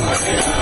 Música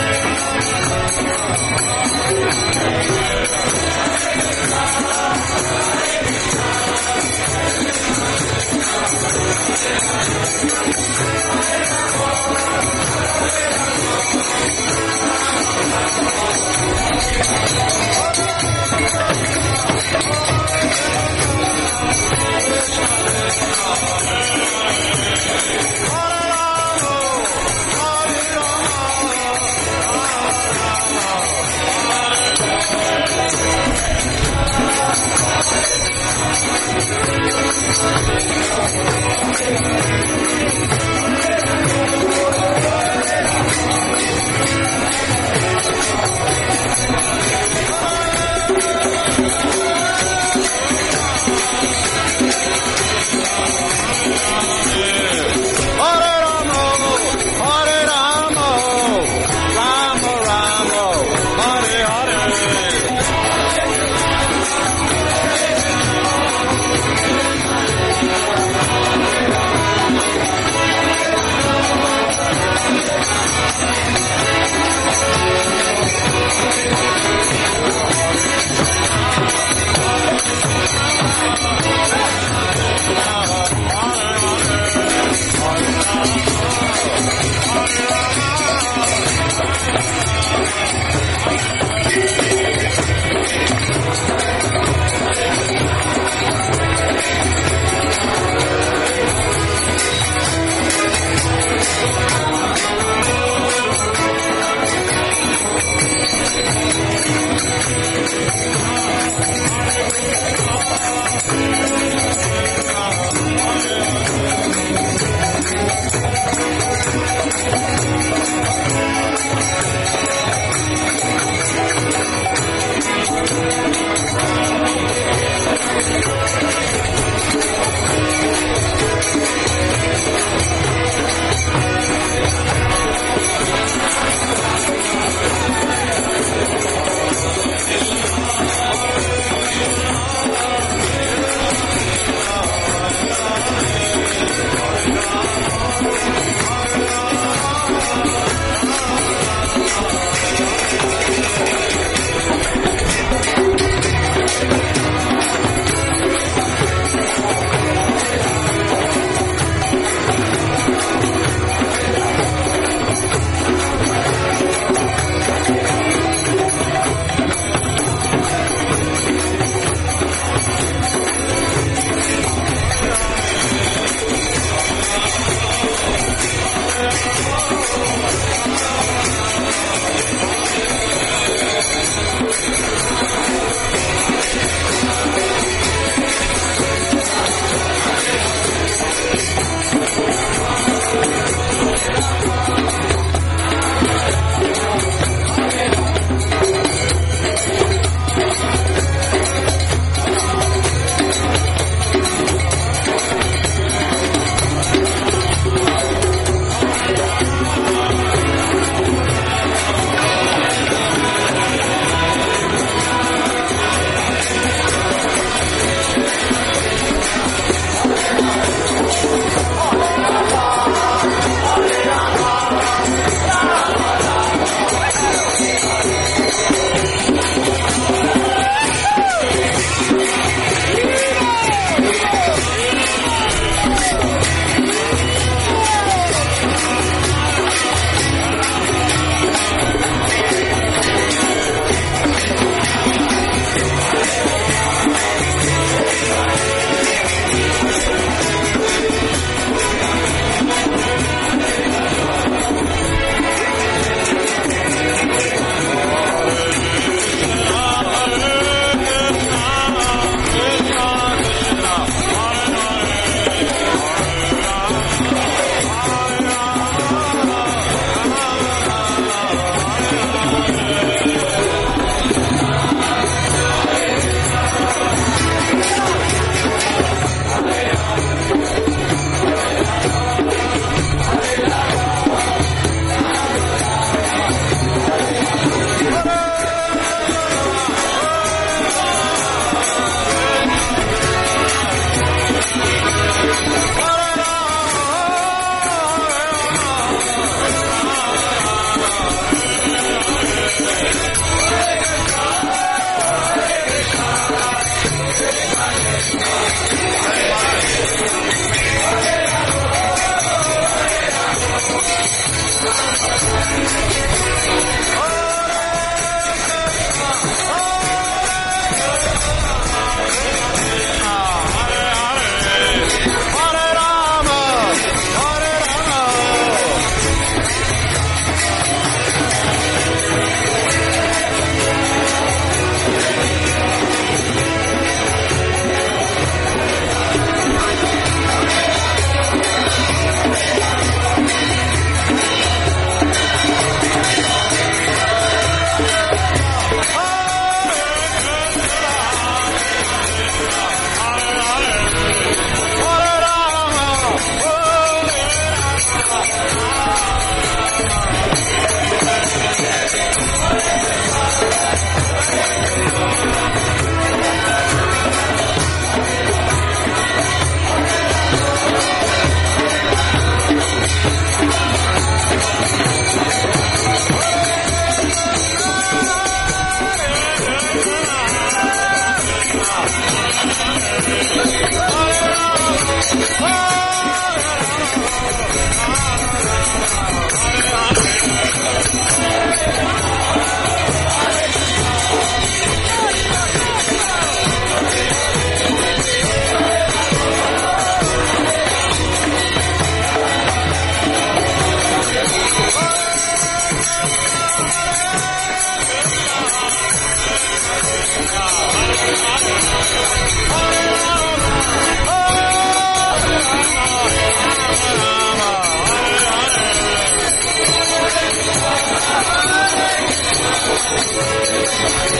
Hare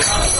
Hare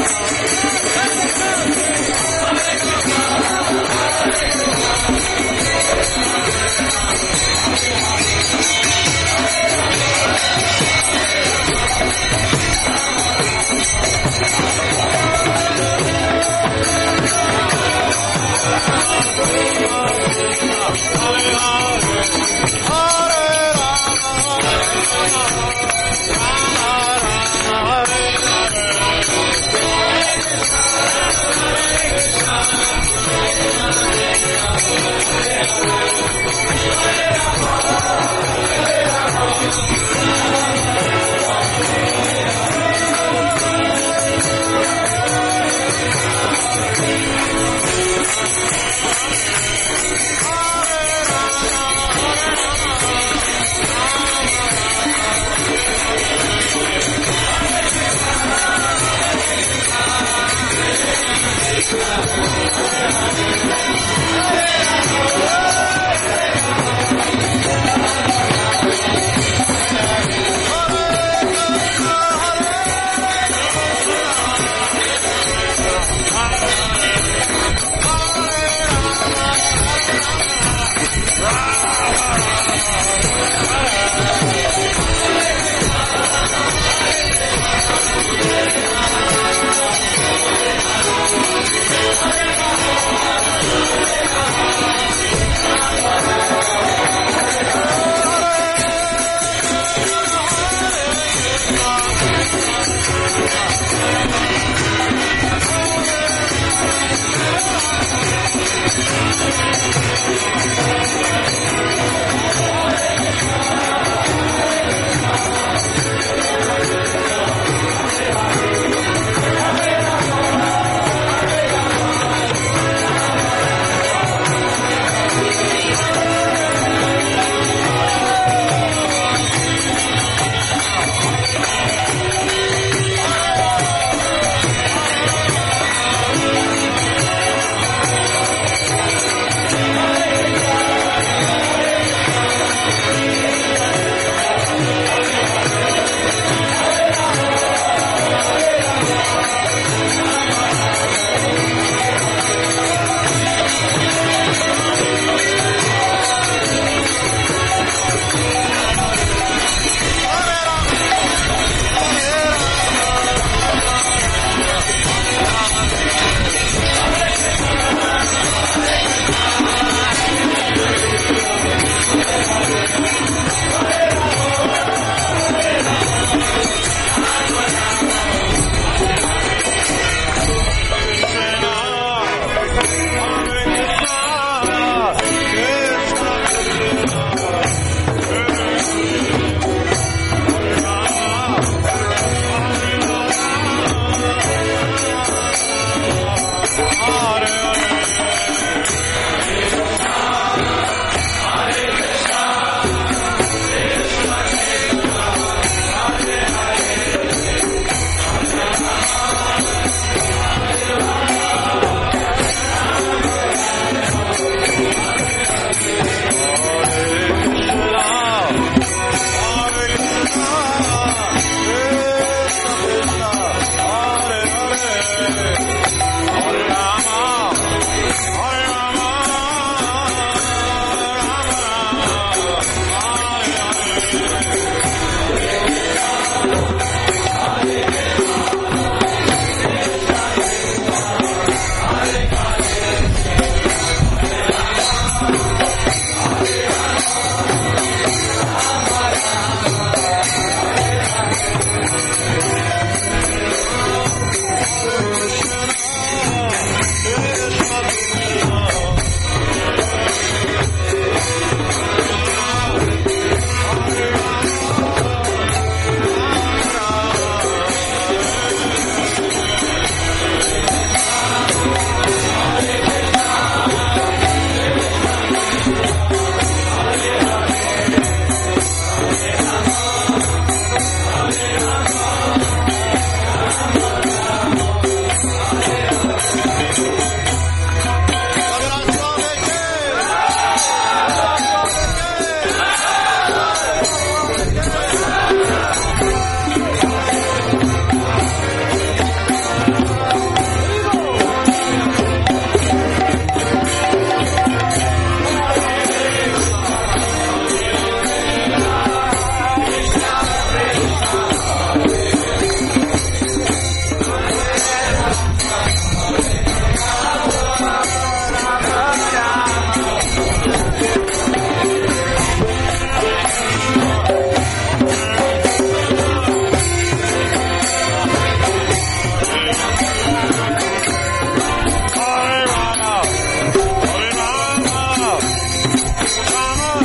Thank you. Thank you.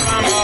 mama.